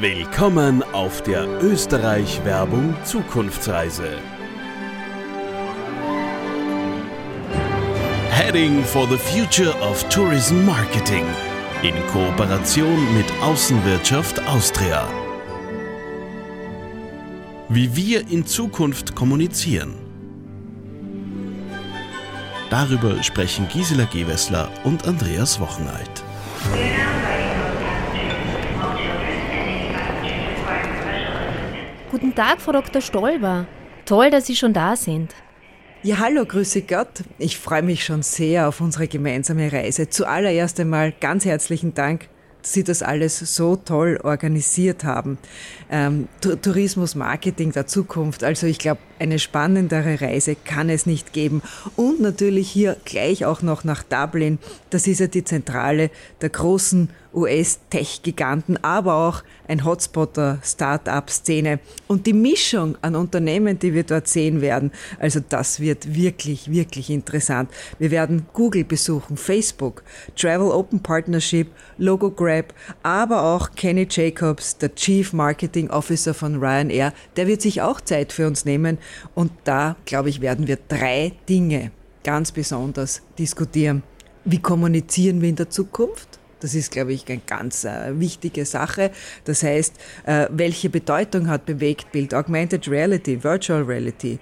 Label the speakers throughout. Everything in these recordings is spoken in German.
Speaker 1: Willkommen auf der Österreich Werbung Zukunftsreise. Heading for the Future of Tourism Marketing in Kooperation mit Außenwirtschaft Austria. Wie wir in Zukunft kommunizieren. Darüber sprechen Gisela Gewessler und Andreas Wochenalt.
Speaker 2: Guten Tag, Frau Dr. Stolber. Toll, dass Sie schon da sind.
Speaker 3: Ja, hallo, grüße Gott. Ich freue mich schon sehr auf unsere gemeinsame Reise. Zuallererst einmal ganz herzlichen Dank Sie das alles so toll organisiert haben. Ähm, Tourismus, Marketing der Zukunft. Also ich glaube, eine spannendere Reise kann es nicht geben. Und natürlich hier gleich auch noch nach Dublin. Das ist ja die Zentrale der großen US-Tech-Giganten, aber auch ein Hotspot der Start-up-Szene. Und die Mischung an Unternehmen, die wir dort sehen werden, also das wird wirklich, wirklich interessant. Wir werden Google besuchen, Facebook, Travel Open Partnership, Logograb, aber auch Kenny Jacobs, der Chief Marketing Officer von Ryanair, der wird sich auch Zeit für uns nehmen. Und da, glaube ich, werden wir drei Dinge ganz besonders diskutieren. Wie kommunizieren wir in der Zukunft? Das ist, glaube ich, eine ganz äh, wichtige Sache. Das heißt, äh, welche Bedeutung hat Bewegtbild, Augmented Reality, Virtual Reality?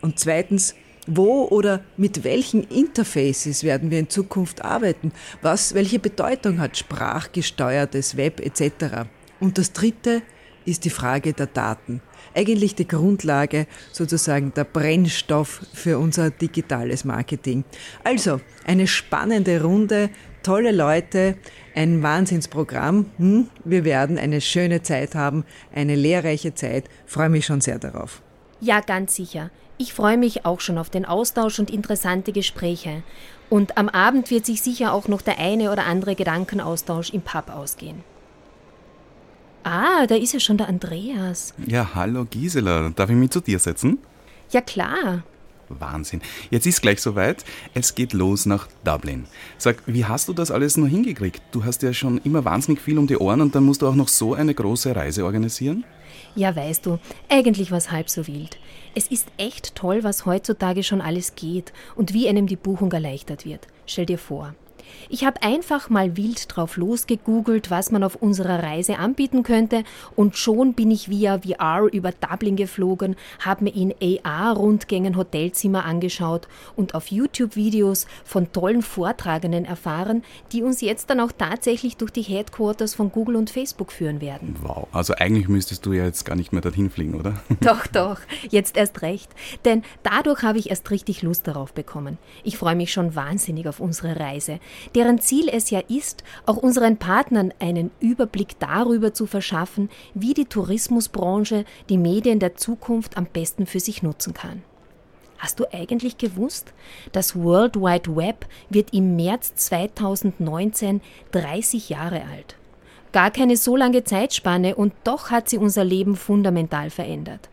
Speaker 3: Und zweitens, wo oder mit welchen Interfaces werden wir in Zukunft arbeiten? Was, welche Bedeutung hat sprachgesteuertes Web etc.? Und das dritte ist die Frage der Daten. Eigentlich die Grundlage, sozusagen der Brennstoff für unser digitales Marketing. Also eine spannende Runde, tolle Leute, ein Wahnsinnsprogramm. Hm? Wir werden eine schöne Zeit haben, eine lehrreiche Zeit. Freue mich schon sehr darauf.
Speaker 2: Ja, ganz sicher. Ich freue mich auch schon auf den Austausch und interessante Gespräche. Und am Abend wird sich sicher auch noch der eine oder andere Gedankenaustausch im Pub ausgehen. Ah, da ist ja schon der Andreas.
Speaker 4: Ja, hallo Gisela. Darf ich mich zu dir setzen?
Speaker 2: Ja, klar.
Speaker 4: Wahnsinn. Jetzt ist gleich soweit. Es geht los nach Dublin. Sag, wie hast du das alles noch hingekriegt? Du hast ja schon immer wahnsinnig viel um die Ohren und dann musst du auch noch so eine große Reise organisieren?
Speaker 2: Ja, weißt du, eigentlich war es halb so wild. Es ist echt toll, was heutzutage schon alles geht und wie einem die Buchung erleichtert wird. Stell dir vor, ich habe einfach mal wild drauf losgegoogelt, was man auf unserer Reise anbieten könnte und schon bin ich via VR über Dublin geflogen, habe mir in AR-Rundgängen Hotelzimmer angeschaut und auf YouTube-Videos von tollen Vortragenden erfahren, die uns jetzt dann auch tatsächlich durch die Headquarters von Google und Facebook führen werden.
Speaker 4: Wow, also eigentlich müsstest du ja jetzt gar nicht mehr dorthin fliegen, oder?
Speaker 2: Doch, doch, jetzt erst recht. Denn dadurch habe ich erst richtig Lust darauf bekommen. Ich freue mich schon wahnsinnig auf unsere Reise deren Ziel es ja ist, auch unseren Partnern einen Überblick darüber zu verschaffen, wie die Tourismusbranche die Medien der Zukunft am besten für sich nutzen kann. Hast du eigentlich gewusst, das World Wide Web wird im März 2019 30 Jahre alt? Gar keine so lange Zeitspanne und doch hat sie unser Leben fundamental verändert.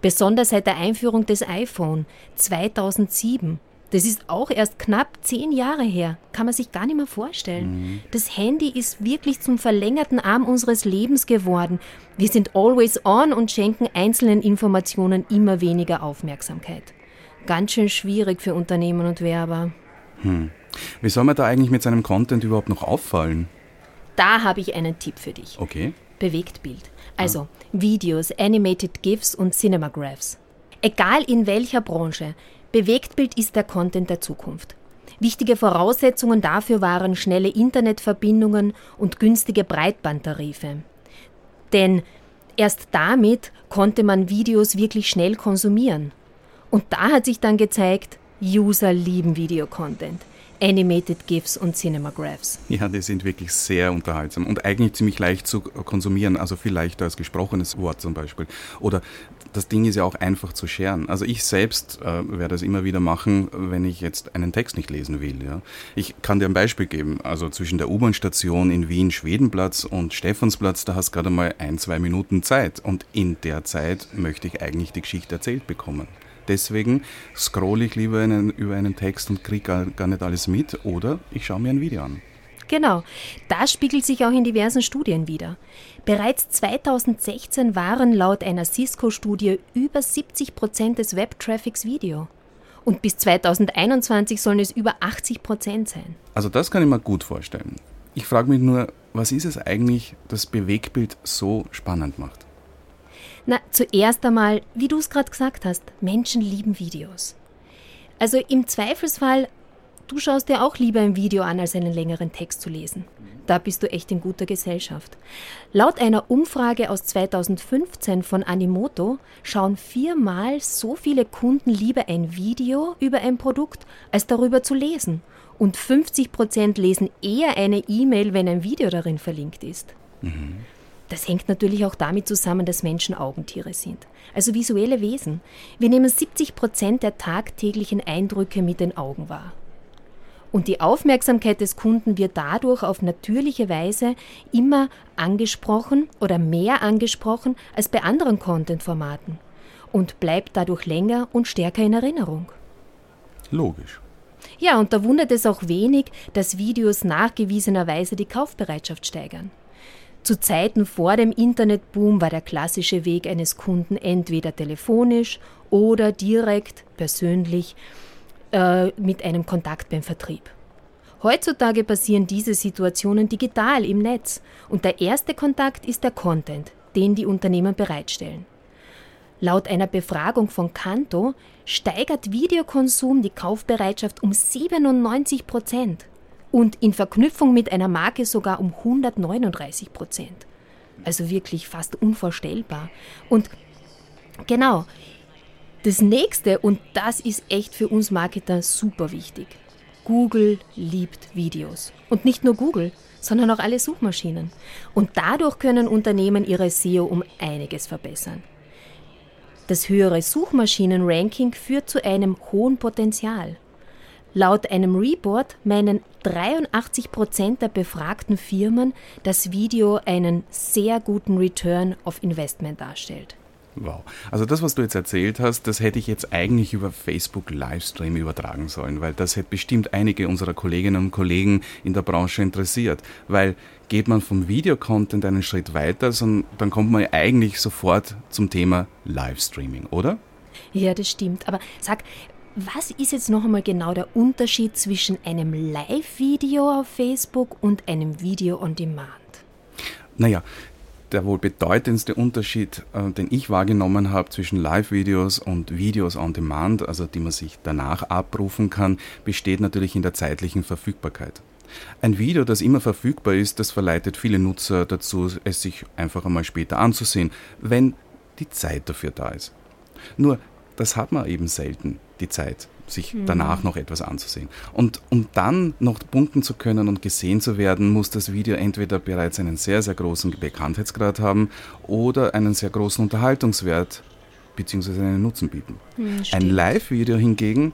Speaker 2: Besonders seit der Einführung des iPhone 2007 das ist auch erst knapp zehn Jahre her. Kann man sich gar nicht mehr vorstellen. Mhm. Das Handy ist wirklich zum verlängerten Arm unseres Lebens geworden. Wir sind always on und schenken einzelnen Informationen immer weniger Aufmerksamkeit. Ganz schön schwierig für Unternehmen und Werber.
Speaker 4: Hm. Wie soll man da eigentlich mit seinem Content überhaupt noch auffallen?
Speaker 2: Da habe ich einen Tipp für dich.
Speaker 4: Okay.
Speaker 2: Bewegtbild. Also ah. Videos, Animated GIFs und Cinemagraphs. Egal in welcher Branche, Bewegtbild ist der Content der Zukunft. Wichtige Voraussetzungen dafür waren schnelle Internetverbindungen und günstige Breitbandtarife. Denn erst damit konnte man Videos wirklich schnell konsumieren. Und da hat sich dann gezeigt, User lieben Videocontent. Animated GIFs und Cinemagraphs.
Speaker 4: Ja, die sind wirklich sehr unterhaltsam und eigentlich ziemlich leicht zu konsumieren, also viel leichter als gesprochenes Wort zum Beispiel. Oder das Ding ist ja auch einfach zu scheren. Also ich selbst äh, werde das immer wieder machen, wenn ich jetzt einen Text nicht lesen will. Ja. Ich kann dir ein Beispiel geben. Also zwischen der U-Bahn-Station in Wien Schwedenplatz und Stephansplatz, da hast du gerade mal ein, zwei Minuten Zeit. Und in der Zeit möchte ich eigentlich die Geschichte erzählt bekommen. Deswegen scrolle ich lieber einen, über einen Text und kriege gar, gar nicht alles mit oder ich schaue mir ein Video an.
Speaker 2: Genau, das spiegelt sich auch in diversen Studien wieder. Bereits 2016 waren laut einer Cisco-Studie über 70 Prozent des Webtraffics Video. Und bis 2021 sollen es über 80 Prozent sein.
Speaker 4: Also das kann ich mir gut vorstellen. Ich frage mich nur, was ist es eigentlich, das Bewegbild so spannend macht?
Speaker 2: Na, zuerst einmal, wie du es gerade gesagt hast, Menschen lieben Videos. Also im Zweifelsfall, du schaust dir auch lieber ein Video an, als einen längeren Text zu lesen. Da bist du echt in guter Gesellschaft. Laut einer Umfrage aus 2015 von Animoto schauen viermal so viele Kunden lieber ein Video über ein Produkt, als darüber zu lesen. Und 50 Prozent lesen eher eine E-Mail, wenn ein Video darin verlinkt ist. Mhm. Das hängt natürlich auch damit zusammen, dass Menschen Augentiere sind, also visuelle Wesen. Wir nehmen 70 Prozent der tagtäglichen Eindrücke mit den Augen wahr. Und die Aufmerksamkeit des Kunden wird dadurch auf natürliche Weise immer angesprochen oder mehr angesprochen als bei anderen Content-Formaten und bleibt dadurch länger und stärker in Erinnerung.
Speaker 4: Logisch.
Speaker 2: Ja, und da wundert es auch wenig, dass Videos nachgewiesenerweise die Kaufbereitschaft steigern. Zu Zeiten vor dem Internetboom war der klassische Weg eines Kunden entweder telefonisch oder direkt persönlich äh, mit einem Kontakt beim Vertrieb. Heutzutage passieren diese Situationen digital im Netz und der erste Kontakt ist der Content, den die Unternehmen bereitstellen. Laut einer Befragung von Kanto steigert Videokonsum die Kaufbereitschaft um 97 Prozent und in Verknüpfung mit einer Marke sogar um 139 Prozent. Also wirklich fast unvorstellbar. Und genau, das nächste, und das ist echt für uns Marketer super wichtig. Google liebt Videos. Und nicht nur Google, sondern auch alle Suchmaschinen. Und dadurch können Unternehmen ihre SEO um einiges verbessern. Das höhere Suchmaschinenranking führt zu einem hohen Potenzial. Laut einem Report meinen 83 Prozent der befragten Firmen, dass Video einen sehr guten Return of Investment darstellt.
Speaker 4: Wow. Also das, was du jetzt erzählt hast, das hätte ich jetzt eigentlich über Facebook Livestream übertragen sollen, weil das hätte bestimmt einige unserer Kolleginnen und Kollegen in der Branche interessiert. Weil geht man vom Videocontent einen Schritt weiter, dann kommt man eigentlich sofort zum Thema Livestreaming, oder?
Speaker 2: Ja, das stimmt. Aber sag, was ist jetzt noch einmal genau der Unterschied zwischen einem Live-Video auf Facebook und einem Video on Demand?
Speaker 4: Naja, der wohl bedeutendste Unterschied, äh, den ich wahrgenommen habe zwischen Live-Videos und Videos on Demand, also die man sich danach abrufen kann, besteht natürlich in der zeitlichen Verfügbarkeit. Ein Video, das immer verfügbar ist, das verleitet viele Nutzer dazu, es sich einfach einmal später anzusehen, wenn die Zeit dafür da ist. Nur, das hat man eben selten, die Zeit sich mhm. danach noch etwas anzusehen. Und um dann noch punkten zu können und gesehen zu werden, muss das Video entweder bereits einen sehr, sehr großen Bekanntheitsgrad haben oder einen sehr großen Unterhaltungswert bzw. einen Nutzen bieten. Mhm, Ein Live-Video hingegen,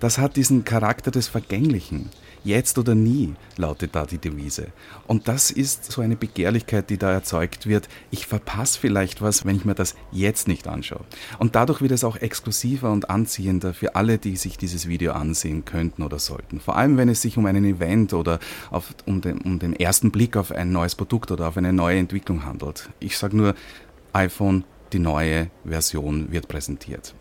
Speaker 4: das hat diesen Charakter des Vergänglichen. Jetzt oder nie lautet da die Devise. Und das ist so eine Begehrlichkeit, die da erzeugt wird. Ich verpasse vielleicht was, wenn ich mir das jetzt nicht anschaue. Und dadurch wird es auch exklusiver und anziehender für alle, die sich dieses Video ansehen könnten oder sollten. Vor allem, wenn es sich um einen Event oder auf, um, den, um den ersten Blick auf ein neues Produkt oder auf eine neue Entwicklung handelt. Ich sage nur, iPhone, die neue Version wird präsentiert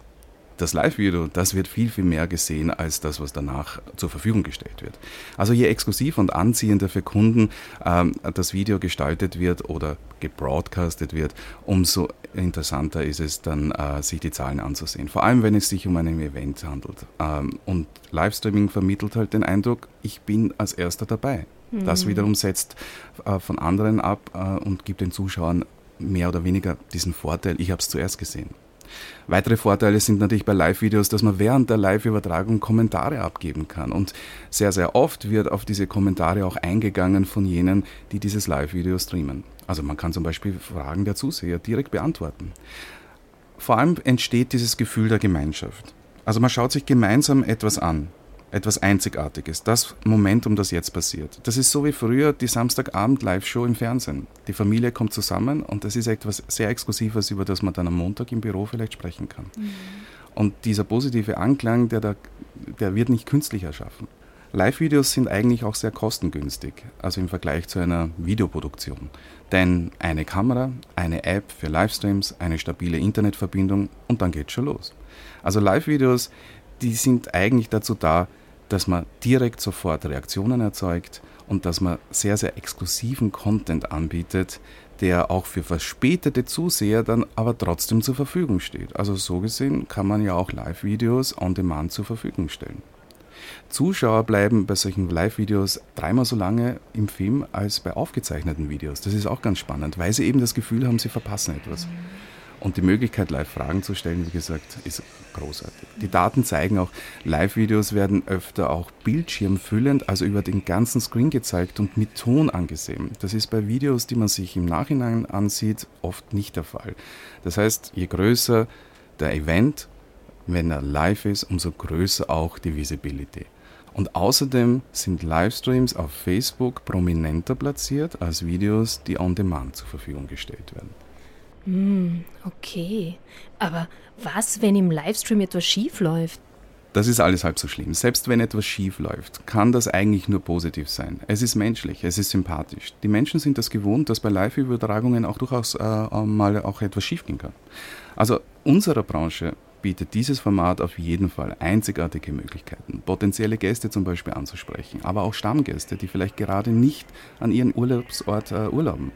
Speaker 4: das Live-Video, das wird viel, viel mehr gesehen als das, was danach zur Verfügung gestellt wird. Also je exklusiver und anziehender für Kunden ähm, das Video gestaltet wird oder gebroadcastet wird, umso interessanter ist es dann, äh, sich die Zahlen anzusehen. Vor allem, wenn es sich um ein Event handelt. Ähm, und Livestreaming vermittelt halt den Eindruck, ich bin als erster dabei. Mhm. Das wiederum setzt äh, von anderen ab äh, und gibt den Zuschauern mehr oder weniger diesen Vorteil, ich habe es zuerst gesehen. Weitere Vorteile sind natürlich bei Live-Videos, dass man während der Live-Übertragung Kommentare abgeben kann. Und sehr, sehr oft wird auf diese Kommentare auch eingegangen von jenen, die dieses Live-Video streamen. Also man kann zum Beispiel Fragen der Zuseher direkt beantworten. Vor allem entsteht dieses Gefühl der Gemeinschaft. Also man schaut sich gemeinsam etwas an etwas Einzigartiges, das Momentum, das jetzt passiert. Das ist so wie früher die Samstagabend-Live-Show im Fernsehen. Die Familie kommt zusammen und das ist etwas sehr Exklusives, über das man dann am Montag im Büro vielleicht sprechen kann. Mhm. Und dieser positive Anklang, der, da, der wird nicht künstlich erschaffen. Live-Videos sind eigentlich auch sehr kostengünstig, also im Vergleich zu einer Videoproduktion. Denn eine Kamera, eine App für Livestreams, eine stabile Internetverbindung und dann geht's schon los. Also Live-Videos, die sind eigentlich dazu da, dass man direkt sofort Reaktionen erzeugt und dass man sehr, sehr exklusiven Content anbietet, der auch für verspätete Zuseher dann aber trotzdem zur Verfügung steht. Also so gesehen kann man ja auch Live-Videos on Demand zur Verfügung stellen. Zuschauer bleiben bei solchen Live-Videos dreimal so lange im Film als bei aufgezeichneten Videos. Das ist auch ganz spannend, weil sie eben das Gefühl haben, sie verpassen etwas. Und die Möglichkeit, live Fragen zu stellen, wie gesagt, ist großartig. Die Daten zeigen auch, Live-Videos werden öfter auch bildschirmfüllend, also über den ganzen Screen gezeigt und mit Ton angesehen. Das ist bei Videos, die man sich im Nachhinein ansieht, oft nicht der Fall. Das heißt, je größer der Event, wenn er live ist, umso größer auch die Visibility. Und außerdem sind Livestreams auf Facebook prominenter platziert als Videos, die on demand zur Verfügung gestellt werden.
Speaker 2: Hm, okay. Aber was, wenn im Livestream etwas schief läuft?
Speaker 4: Das ist alles halb so schlimm. Selbst wenn etwas schief läuft, kann das eigentlich nur positiv sein. Es ist menschlich, es ist sympathisch. Die Menschen sind das gewohnt, dass bei Live-Übertragungen auch durchaus äh, mal auch etwas schiefgehen kann. Also unserer Branche bietet dieses Format auf jeden Fall einzigartige Möglichkeiten, potenzielle Gäste zum Beispiel anzusprechen, aber auch Stammgäste, die vielleicht gerade nicht an ihren Urlaubsort äh, urlauben,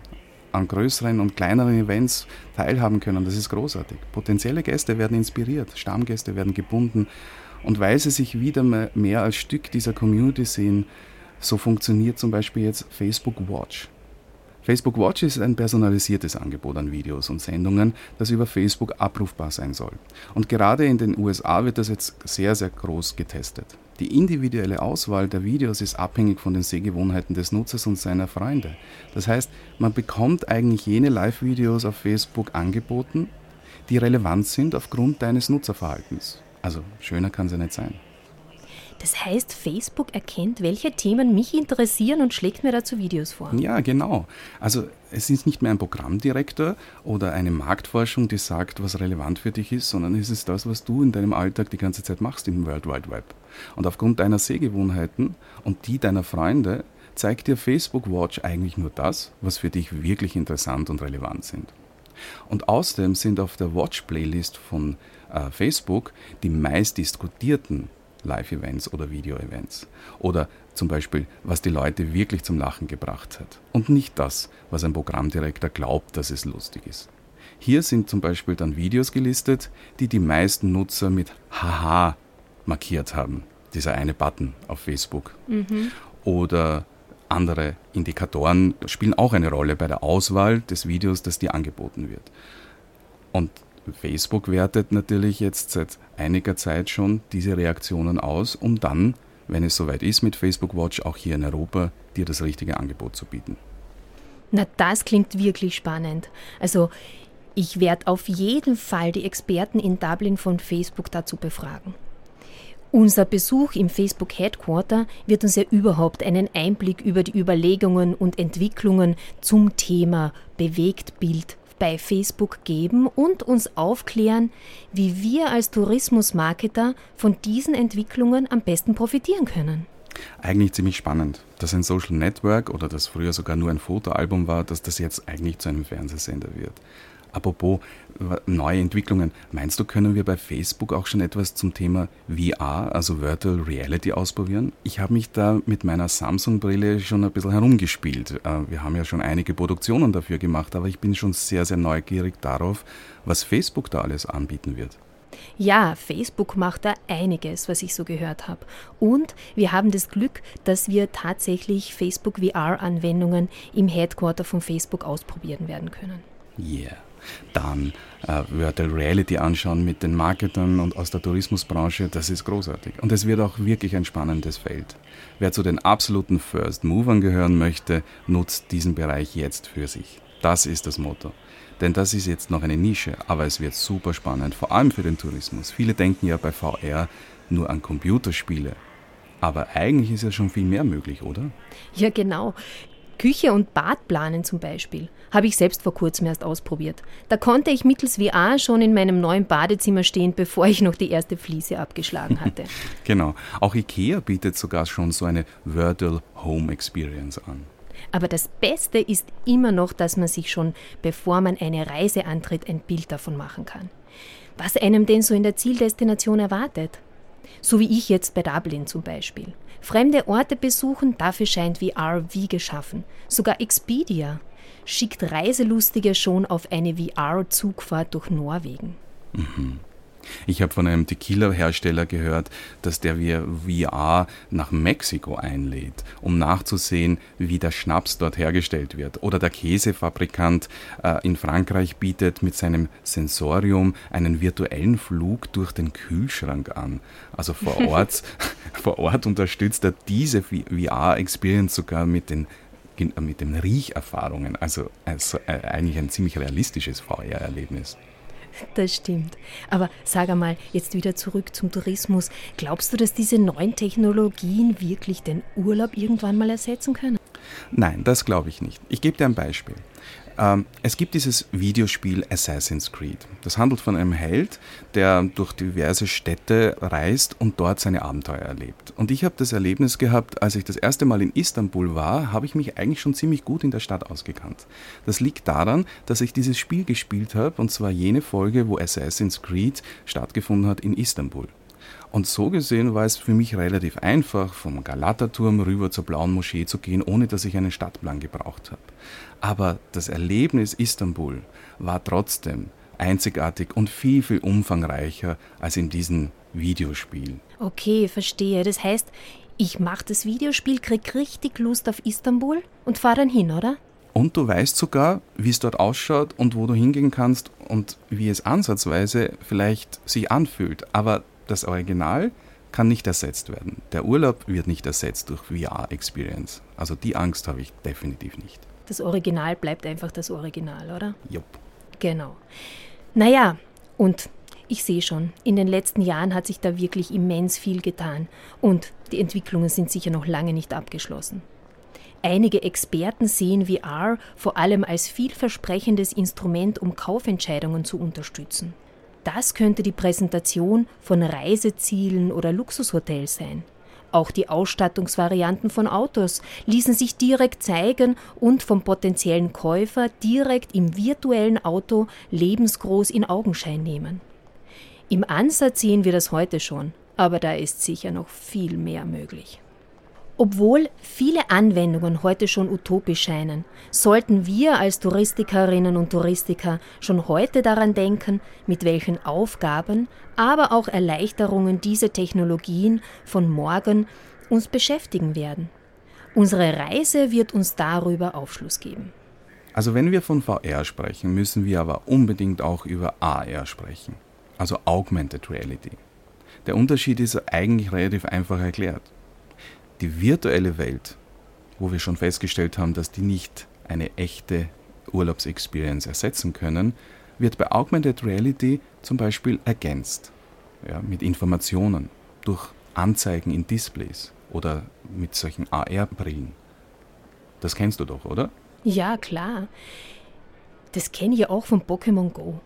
Speaker 4: an größeren und kleineren Events teilhaben können. Das ist großartig. Potenzielle Gäste werden inspiriert, Stammgäste werden gebunden. Und weil sie sich wieder mehr als Stück dieser Community sehen, so funktioniert zum Beispiel jetzt Facebook Watch. Facebook Watch ist ein personalisiertes Angebot an Videos und Sendungen, das über Facebook abrufbar sein soll. Und gerade in den USA wird das jetzt sehr, sehr groß getestet. Die individuelle Auswahl der Videos ist abhängig von den Sehgewohnheiten des Nutzers und seiner Freunde. Das heißt, man bekommt eigentlich jene Live-Videos auf Facebook angeboten, die relevant sind aufgrund deines Nutzerverhaltens. Also schöner kann es ja nicht sein.
Speaker 2: Das heißt, Facebook erkennt, welche Themen mich interessieren und schlägt mir dazu Videos vor.
Speaker 4: Ja, genau. Also es ist nicht mehr ein Programmdirektor oder eine Marktforschung, die sagt, was relevant für dich ist, sondern es ist das, was du in deinem Alltag die ganze Zeit machst im World Wide Web. Und aufgrund deiner Sehgewohnheiten und die deiner Freunde zeigt dir Facebook Watch eigentlich nur das, was für dich wirklich interessant und relevant sind. Und außerdem sind auf der Watch-Playlist von äh, Facebook die meist diskutierten Live-Events oder Video-Events. Oder zum Beispiel, was die Leute wirklich zum Lachen gebracht hat. Und nicht das, was ein Programmdirektor glaubt, dass es lustig ist. Hier sind zum Beispiel dann Videos gelistet, die die meisten Nutzer mit Haha markiert haben. Dieser eine Button auf Facebook. Mhm. Oder andere Indikatoren spielen auch eine Rolle bei der Auswahl des Videos, das dir angeboten wird. Und Facebook wertet natürlich jetzt seit einiger Zeit schon diese Reaktionen aus, um dann, wenn es soweit ist mit Facebook Watch, auch hier in Europa dir das richtige Angebot zu bieten.
Speaker 2: Na, das klingt wirklich spannend. Also, ich werde auf jeden Fall die Experten in Dublin von Facebook dazu befragen. Unser Besuch im Facebook Headquarter wird uns ja überhaupt einen Einblick über die Überlegungen und Entwicklungen zum Thema Bewegtbild bei Facebook geben und uns aufklären, wie wir als Tourismusmarketer von diesen Entwicklungen am besten profitieren können.
Speaker 4: Eigentlich ziemlich spannend, dass ein Social Network oder das früher sogar nur ein Fotoalbum war, dass das jetzt eigentlich zu einem Fernsehsender wird. Apropos neue Entwicklungen, meinst du, können wir bei Facebook auch schon etwas zum Thema VR, also Virtual Reality, ausprobieren? Ich habe mich da mit meiner Samsung-Brille schon ein bisschen herumgespielt. Äh, wir haben ja schon einige Produktionen dafür gemacht, aber ich bin schon sehr, sehr neugierig darauf, was Facebook da alles anbieten wird.
Speaker 2: Ja, Facebook macht da einiges, was ich so gehört habe. Und wir haben das Glück, dass wir tatsächlich Facebook VR-Anwendungen im Headquarter von Facebook ausprobieren werden können.
Speaker 4: Yeah dann äh, Virtual Reality anschauen mit den Marketern und aus der Tourismusbranche, das ist großartig. Und es wird auch wirklich ein spannendes Feld. Wer zu den absoluten First Movern gehören möchte, nutzt diesen Bereich jetzt für sich. Das ist das Motto. Denn das ist jetzt noch eine Nische, aber es wird super spannend, vor allem für den Tourismus. Viele denken ja bei VR nur an Computerspiele. Aber eigentlich ist ja schon viel mehr möglich, oder?
Speaker 2: Ja, genau. Küche und Bad planen zum Beispiel habe ich selbst vor kurzem erst ausprobiert. Da konnte ich mittels VR schon in meinem neuen Badezimmer stehen, bevor ich noch die erste Fliese abgeschlagen hatte.
Speaker 4: genau. Auch IKEA bietet sogar schon so eine Virtual Home Experience an.
Speaker 2: Aber das Beste ist immer noch, dass man sich schon, bevor man eine Reise antritt, ein Bild davon machen kann. Was einem denn so in der Zieldestination erwartet. So wie ich jetzt bei Dublin zum Beispiel. Fremde Orte besuchen, dafür scheint VR wie geschaffen. Sogar Expedia schickt Reiselustige schon auf eine VR-Zugfahrt durch Norwegen.
Speaker 4: Mhm. Ich habe von einem Tequila-Hersteller gehört, dass der via VR nach Mexiko einlädt, um nachzusehen, wie der Schnaps dort hergestellt wird. Oder der Käsefabrikant äh, in Frankreich bietet mit seinem Sensorium einen virtuellen Flug durch den Kühlschrank an. Also vor Ort, vor Ort unterstützt er diese VR-Experience sogar mit den mit den Riecherfahrungen. Also, also äh, eigentlich ein ziemlich realistisches VR-Erlebnis.
Speaker 2: Das stimmt. Aber sag einmal, jetzt wieder zurück zum Tourismus. Glaubst du, dass diese neuen Technologien wirklich den Urlaub irgendwann mal ersetzen können?
Speaker 4: Nein, das glaube ich nicht. Ich gebe dir ein Beispiel. Ähm, es gibt dieses Videospiel Assassin's Creed. Das handelt von einem Held, der durch diverse Städte reist und dort seine Abenteuer erlebt. Und ich habe das Erlebnis gehabt, als ich das erste Mal in Istanbul war, habe ich mich eigentlich schon ziemlich gut in der Stadt ausgekannt. Das liegt daran, dass ich dieses Spiel gespielt habe, und zwar jene Folge, wo Assassin's Creed stattgefunden hat in Istanbul. Und so gesehen war es für mich relativ einfach, vom Galata-Turm rüber zur Blauen Moschee zu gehen, ohne dass ich einen Stadtplan gebraucht habe. Aber das Erlebnis Istanbul war trotzdem einzigartig und viel, viel umfangreicher als in diesem Videospiel.
Speaker 2: Okay, verstehe. Das heißt, ich mache das Videospiel, krieg richtig Lust auf Istanbul und fahre dann hin, oder?
Speaker 4: Und du weißt sogar, wie es dort ausschaut und wo du hingehen kannst und wie es ansatzweise vielleicht sich anfühlt. Aber das Original kann nicht ersetzt werden. Der Urlaub wird nicht ersetzt durch VR-Experience. Also die Angst habe ich definitiv nicht.
Speaker 2: Das Original bleibt einfach das Original, oder?
Speaker 4: Jupp.
Speaker 2: Genau. Naja, und ich sehe schon, in den letzten Jahren hat sich da wirklich immens viel getan und die Entwicklungen sind sicher noch lange nicht abgeschlossen. Einige Experten sehen VR vor allem als vielversprechendes Instrument, um Kaufentscheidungen zu unterstützen. Das könnte die Präsentation von Reisezielen oder Luxushotels sein. Auch die Ausstattungsvarianten von Autos ließen sich direkt zeigen und vom potenziellen Käufer direkt im virtuellen Auto lebensgroß in Augenschein nehmen. Im Ansatz sehen wir das heute schon, aber da ist sicher noch viel mehr möglich. Obwohl viele Anwendungen heute schon utopisch scheinen, sollten wir als Touristikerinnen und Touristiker schon heute daran denken, mit welchen Aufgaben, aber auch Erleichterungen diese Technologien von morgen uns beschäftigen werden. Unsere Reise wird uns darüber Aufschluss geben.
Speaker 4: Also wenn wir von VR sprechen, müssen wir aber unbedingt auch über AR sprechen, also Augmented Reality. Der Unterschied ist eigentlich relativ einfach erklärt die virtuelle Welt, wo wir schon festgestellt haben, dass die nicht eine echte Urlaubsexperience ersetzen können, wird bei Augmented Reality zum Beispiel ergänzt ja, mit Informationen durch Anzeigen in Displays oder mit solchen AR-Brillen. Das kennst du doch, oder?
Speaker 2: Ja, klar. Das kenne ich ja auch von Pokémon Go.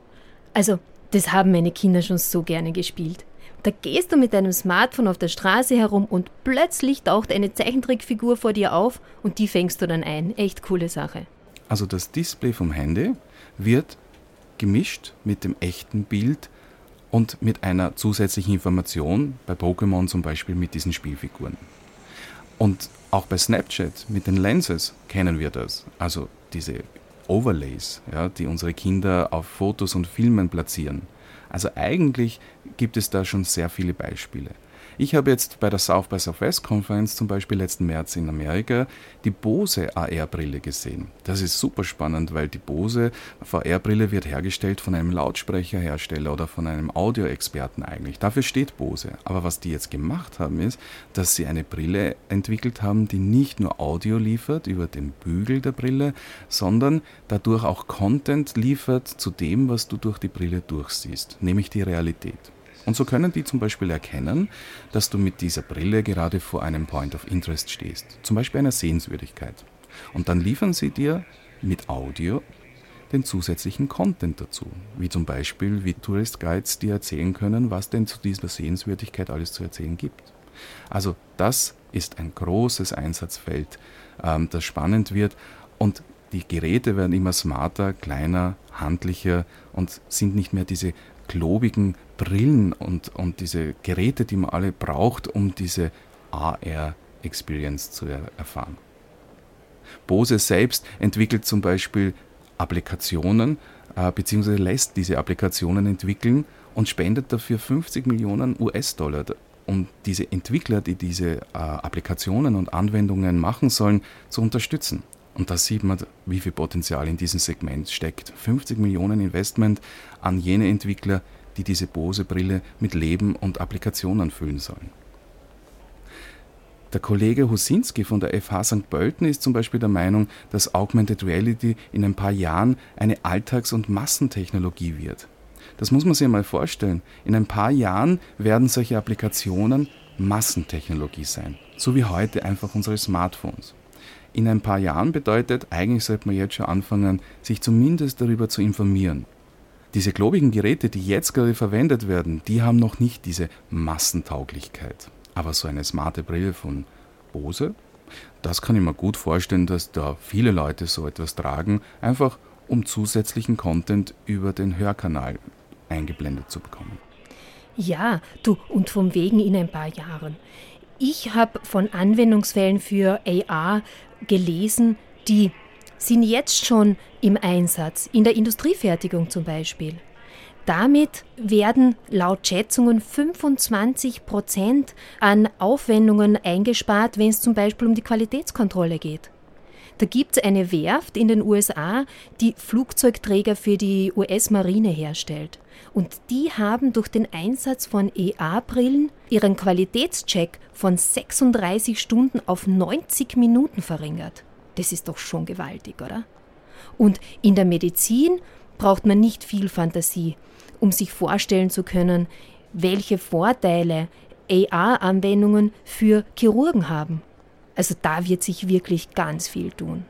Speaker 2: Also, das haben meine Kinder schon so gerne gespielt. Da gehst du mit deinem Smartphone auf der Straße herum und plötzlich taucht eine Zeichentrickfigur vor dir auf und die fängst du dann ein. Echt coole Sache.
Speaker 4: Also das Display vom Handy wird gemischt mit dem echten Bild und mit einer zusätzlichen Information, bei Pokémon zum Beispiel mit diesen Spielfiguren. Und auch bei Snapchat mit den Lenses kennen wir das. Also diese Overlays, ja, die unsere Kinder auf Fotos und Filmen platzieren. Also eigentlich gibt es da schon sehr viele Beispiele. Ich habe jetzt bei der South by Southwest Conference zum Beispiel letzten März in Amerika die Bose AR-Brille gesehen. Das ist super spannend, weil die Bose VR-Brille wird hergestellt von einem Lautsprecherhersteller oder von einem Audioexperten eigentlich. Dafür steht Bose. Aber was die jetzt gemacht haben, ist, dass sie eine Brille entwickelt haben, die nicht nur Audio liefert über den Bügel der Brille, sondern dadurch auch Content liefert zu dem, was du durch die Brille durchsiehst, nämlich die Realität. Und so können die zum Beispiel erkennen, dass du mit dieser Brille gerade vor einem Point of Interest stehst, zum Beispiel einer Sehenswürdigkeit. Und dann liefern sie dir mit Audio den zusätzlichen Content dazu, wie zum Beispiel wie Tourist Guides dir erzählen können, was denn zu dieser Sehenswürdigkeit alles zu erzählen gibt. Also das ist ein großes Einsatzfeld, ähm, das spannend wird und die Geräte werden immer smarter, kleiner, handlicher und sind nicht mehr diese klobigen Brillen und, und diese Geräte, die man alle braucht, um diese AR-Experience zu erfahren. Bose selbst entwickelt zum Beispiel Applikationen äh, beziehungsweise lässt diese Applikationen entwickeln und spendet dafür 50 Millionen US-Dollar, um diese Entwickler, die diese äh, Applikationen und Anwendungen machen sollen, zu unterstützen. Und da sieht man, wie viel Potenzial in diesem Segment steckt. 50 Millionen Investment an jene Entwickler, die diese Bose-Brille mit Leben und Applikationen füllen sollen. Der Kollege Husinski von der FH St. Pölten ist zum Beispiel der Meinung, dass Augmented Reality in ein paar Jahren eine Alltags- und Massentechnologie wird. Das muss man sich mal vorstellen. In ein paar Jahren werden solche Applikationen Massentechnologie sein, so wie heute einfach unsere Smartphones. In ein paar Jahren bedeutet, eigentlich sollte man jetzt schon anfangen, sich zumindest darüber zu informieren. Diese globigen Geräte, die jetzt gerade verwendet werden, die haben noch nicht diese Massentauglichkeit. Aber so eine smarte Brille von Bose, das kann ich mir gut vorstellen, dass da viele Leute so etwas tragen, einfach um zusätzlichen Content über den Hörkanal eingeblendet zu bekommen.
Speaker 2: Ja, du, und vom Wegen in ein paar Jahren. Ich habe von Anwendungsfällen für AR gelesen, die sind jetzt schon im Einsatz, in der Industriefertigung zum Beispiel. Damit werden laut Schätzungen 25 Prozent an Aufwendungen eingespart, wenn es zum Beispiel um die Qualitätskontrolle geht. Da gibt es eine Werft in den USA, die Flugzeugträger für die US-Marine herstellt. Und die haben durch den Einsatz von EA-Brillen ihren Qualitätscheck von 36 Stunden auf 90 Minuten verringert. Das ist doch schon gewaltig, oder? Und in der Medizin braucht man nicht viel Fantasie um sich vorstellen zu können, welche Vorteile AR-Anwendungen für Chirurgen haben. Also da wird sich wirklich ganz viel tun.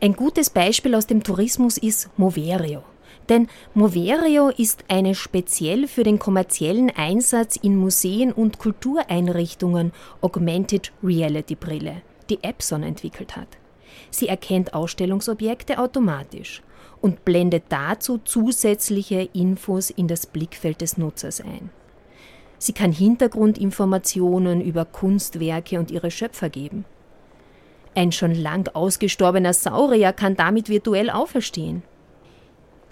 Speaker 2: Ein gutes Beispiel aus dem Tourismus ist Moverio. Denn Moverio ist eine speziell für den kommerziellen Einsatz in Museen und Kultureinrichtungen Augmented Reality Brille, die Epson entwickelt hat. Sie erkennt Ausstellungsobjekte automatisch und blendet dazu zusätzliche Infos in das Blickfeld des Nutzers ein. Sie kann Hintergrundinformationen über Kunstwerke und ihre Schöpfer geben. Ein schon lang ausgestorbener Saurier kann damit virtuell auferstehen.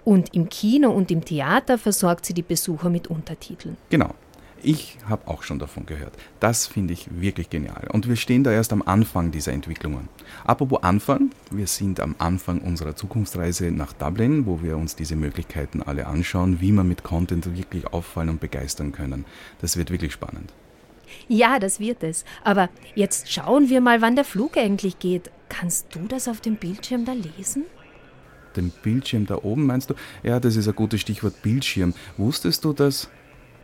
Speaker 2: Und im Kino und im Theater versorgt sie die Besucher mit Untertiteln.
Speaker 4: Genau. Ich habe auch schon davon gehört. Das finde ich wirklich genial. Und wir stehen da erst am Anfang dieser Entwicklungen. Apropos Anfang, wir sind am Anfang unserer Zukunftsreise nach Dublin, wo wir uns diese Möglichkeiten alle anschauen, wie man mit Content wirklich auffallen und begeistern können. Das wird wirklich spannend.
Speaker 2: Ja, das wird es. Aber jetzt schauen wir mal, wann der Flug eigentlich geht. Kannst du das auf dem Bildschirm da lesen?
Speaker 4: Den Bildschirm da oben meinst du? Ja, das ist ein gutes Stichwort Bildschirm. Wusstest du, dass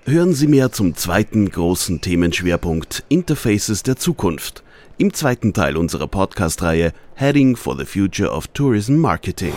Speaker 1: Hören Sie mehr zum zweiten großen Themenschwerpunkt Interfaces der Zukunft im zweiten Teil unserer Podcast-Reihe Heading for the Future of Tourism Marketing.